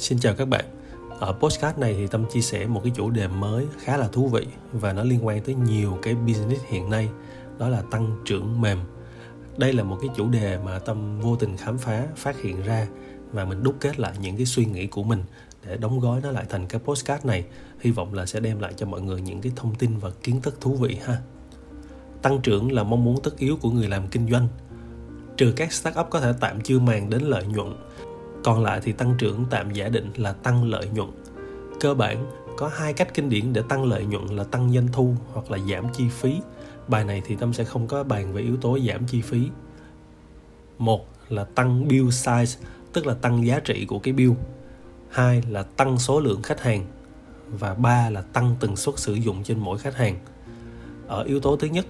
Xin chào các bạn. Ở postcard này thì Tâm chia sẻ một cái chủ đề mới khá là thú vị và nó liên quan tới nhiều cái business hiện nay, đó là tăng trưởng mềm. Đây là một cái chủ đề mà Tâm vô tình khám phá, phát hiện ra và mình đúc kết lại những cái suy nghĩ của mình để đóng gói nó lại thành cái postcard này. Hy vọng là sẽ đem lại cho mọi người những cái thông tin và kiến thức thú vị ha. Tăng trưởng là mong muốn tất yếu của người làm kinh doanh. Trừ các startup có thể tạm chưa màng đến lợi nhuận còn lại thì tăng trưởng tạm giả định là tăng lợi nhuận. Cơ bản, có hai cách kinh điển để tăng lợi nhuận là tăng doanh thu hoặc là giảm chi phí. Bài này thì tâm sẽ không có bàn về yếu tố giảm chi phí. Một là tăng bill size, tức là tăng giá trị của cái bill. Hai là tăng số lượng khách hàng. Và ba là tăng tần suất sử dụng trên mỗi khách hàng. Ở yếu tố thứ nhất,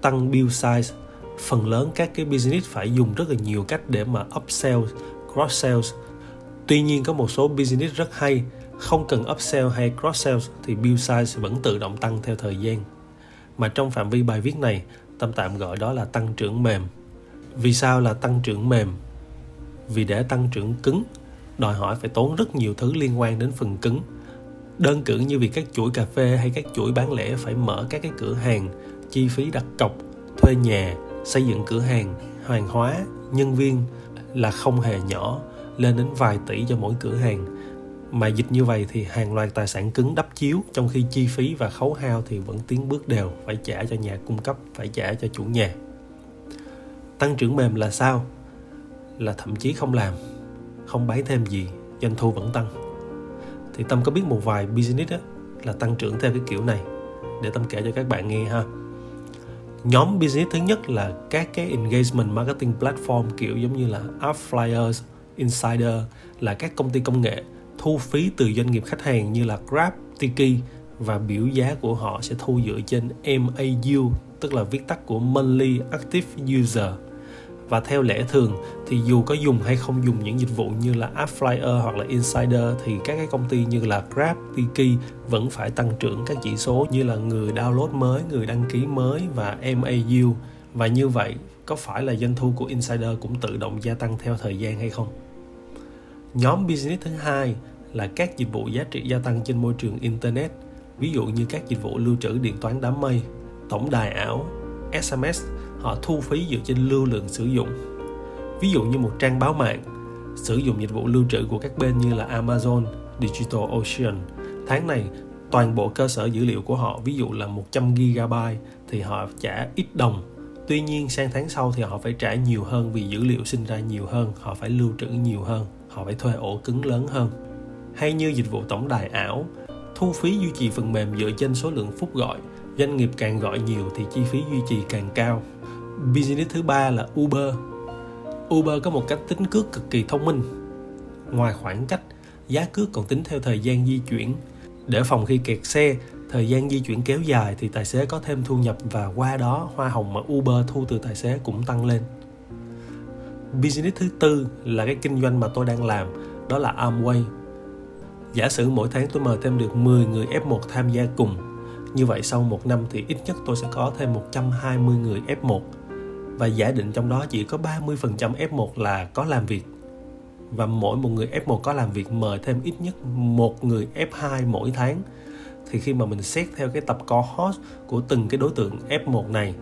tăng bill size, phần lớn các cái business phải dùng rất là nhiều cách để mà upsell cross sales. Tuy nhiên có một số business rất hay, không cần upsell hay cross sales thì bill size vẫn tự động tăng theo thời gian. Mà trong phạm vi bài viết này, Tâm tạm gọi đó là tăng trưởng mềm. Vì sao là tăng trưởng mềm? Vì để tăng trưởng cứng, đòi hỏi phải tốn rất nhiều thứ liên quan đến phần cứng. Đơn cử như việc các chuỗi cà phê hay các chuỗi bán lẻ phải mở các cái cửa hàng, chi phí đặt cọc, thuê nhà, xây dựng cửa hàng, hàng hóa, nhân viên, là không hề nhỏ lên đến vài tỷ cho mỗi cửa hàng. Mà dịch như vậy thì hàng loạt tài sản cứng đắp chiếu trong khi chi phí và khấu hao thì vẫn tiến bước đều phải trả cho nhà cung cấp phải trả cho chủ nhà. Tăng trưởng mềm là sao? Là thậm chí không làm không bán thêm gì doanh thu vẫn tăng. Thì tâm có biết một vài business á, là tăng trưởng theo cái kiểu này? Để tâm kể cho các bạn nghe ha nhóm business thứ nhất là các cái engagement marketing platform kiểu giống như là Upflyers, Insider là các công ty công nghệ thu phí từ doanh nghiệp khách hàng như là Grab, Tiki và biểu giá của họ sẽ thu dựa trên MAU tức là viết tắt của Monthly Active User và theo lẽ thường thì dù có dùng hay không dùng những dịch vụ như là AppFlyer hoặc là Insider thì các cái công ty như là Grab, Tiki vẫn phải tăng trưởng các chỉ số như là người download mới, người đăng ký mới và MAU và như vậy có phải là doanh thu của Insider cũng tự động gia tăng theo thời gian hay không? Nhóm business thứ hai là các dịch vụ giá trị gia tăng trên môi trường internet, ví dụ như các dịch vụ lưu trữ điện toán đám mây, tổng đài ảo, SMS họ thu phí dựa trên lưu lượng sử dụng. Ví dụ như một trang báo mạng sử dụng dịch vụ lưu trữ của các bên như là Amazon, Digital Ocean. Tháng này toàn bộ cơ sở dữ liệu của họ ví dụ là 100 GB thì họ trả ít đồng. Tuy nhiên sang tháng sau thì họ phải trả nhiều hơn vì dữ liệu sinh ra nhiều hơn họ phải lưu trữ nhiều hơn họ phải thuê ổ cứng lớn hơn. Hay như dịch vụ tổng đài ảo thu phí duy trì phần mềm dựa trên số lượng phút gọi doanh nghiệp càng gọi nhiều thì chi phí duy trì càng cao. Business thứ ba là Uber. Uber có một cách tính cước cực kỳ thông minh. Ngoài khoảng cách, giá cước còn tính theo thời gian di chuyển. Để phòng khi kẹt xe, thời gian di chuyển kéo dài thì tài xế có thêm thu nhập và qua đó hoa hồng mà Uber thu từ tài xế cũng tăng lên. Business thứ tư là cái kinh doanh mà tôi đang làm, đó là Amway. Giả sử mỗi tháng tôi mời thêm được 10 người F1 tham gia cùng như vậy sau một năm thì ít nhất tôi sẽ có thêm 120 người F1 và giả định trong đó chỉ có 30% F1 là có làm việc. Và mỗi một người F1 có làm việc mời thêm ít nhất một người F2 mỗi tháng. Thì khi mà mình xét theo cái tập cohort của từng cái đối tượng F1 này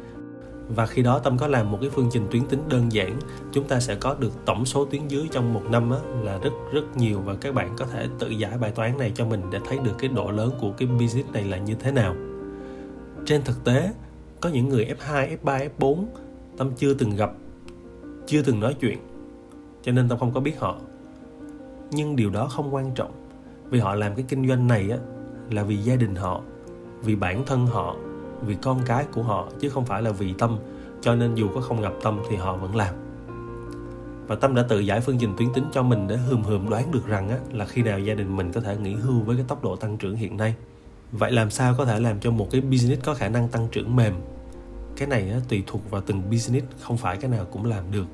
và khi đó tâm có làm một cái phương trình tuyến tính đơn giản. Chúng ta sẽ có được tổng số tuyến dưới trong một năm á, là rất rất nhiều. Và các bạn có thể tự giải bài toán này cho mình để thấy được cái độ lớn của cái business này là như thế nào. Trên thực tế có những người F2, F3, F4 tâm chưa từng gặp chưa từng nói chuyện. Cho nên tâm không có biết họ. Nhưng điều đó không quan trọng. Vì họ làm cái kinh doanh này á là vì gia đình họ vì bản thân họ vì con cái của họ chứ không phải là vì tâm. Cho nên dù có không gặp tâm thì họ vẫn làm. Và tâm đã tự giải phương trình tuyến tính cho mình để hườm hườm đoán được rằng á, là khi nào gia đình mình có thể nghỉ hưu với cái tốc độ tăng trưởng hiện nay. Vậy làm sao có thể làm cho một cái business có khả năng tăng trưởng mềm? Cái này á, tùy thuộc vào từng business không phải cái nào cũng làm được.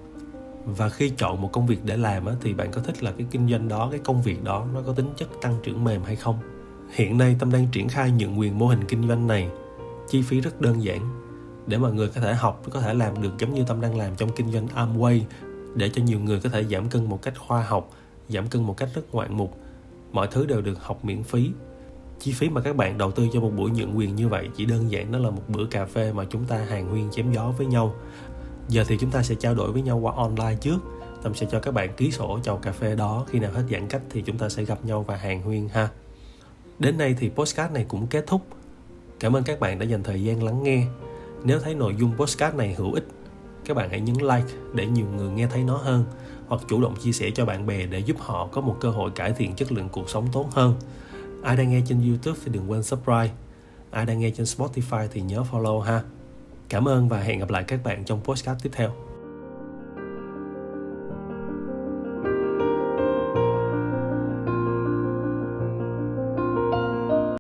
Và khi chọn một công việc để làm á, thì bạn có thích là cái kinh doanh đó cái công việc đó nó có tính chất tăng trưởng mềm hay không? Hiện nay tâm đang triển khai nhận quyền mô hình kinh doanh này chi phí rất đơn giản. Để mọi người có thể học, có thể làm được giống như tâm đang làm trong kinh doanh Amway, để cho nhiều người có thể giảm cân một cách khoa học, giảm cân một cách rất ngoạn mục. Mọi thứ đều được học miễn phí. Chi phí mà các bạn đầu tư cho một buổi nhận quyền như vậy chỉ đơn giản đó là một bữa cà phê mà chúng ta hàng huyên chém gió với nhau. Giờ thì chúng ta sẽ trao đổi với nhau qua online trước. Tâm sẽ cho các bạn ký sổ chầu cà phê đó. Khi nào hết giãn cách thì chúng ta sẽ gặp nhau và hàng huyên ha. Đến đây thì postcard này cũng kết thúc cảm ơn các bạn đã dành thời gian lắng nghe. Nếu thấy nội dung postcard này hữu ích, các bạn hãy nhấn like để nhiều người nghe thấy nó hơn, hoặc chủ động chia sẻ cho bạn bè để giúp họ có một cơ hội cải thiện chất lượng cuộc sống tốt hơn. Ai đang nghe trên youtube thì đừng quên subscribe. Ai đang nghe trên spotify thì nhớ follow ha. Cảm ơn và hẹn gặp lại các bạn trong postcard tiếp theo.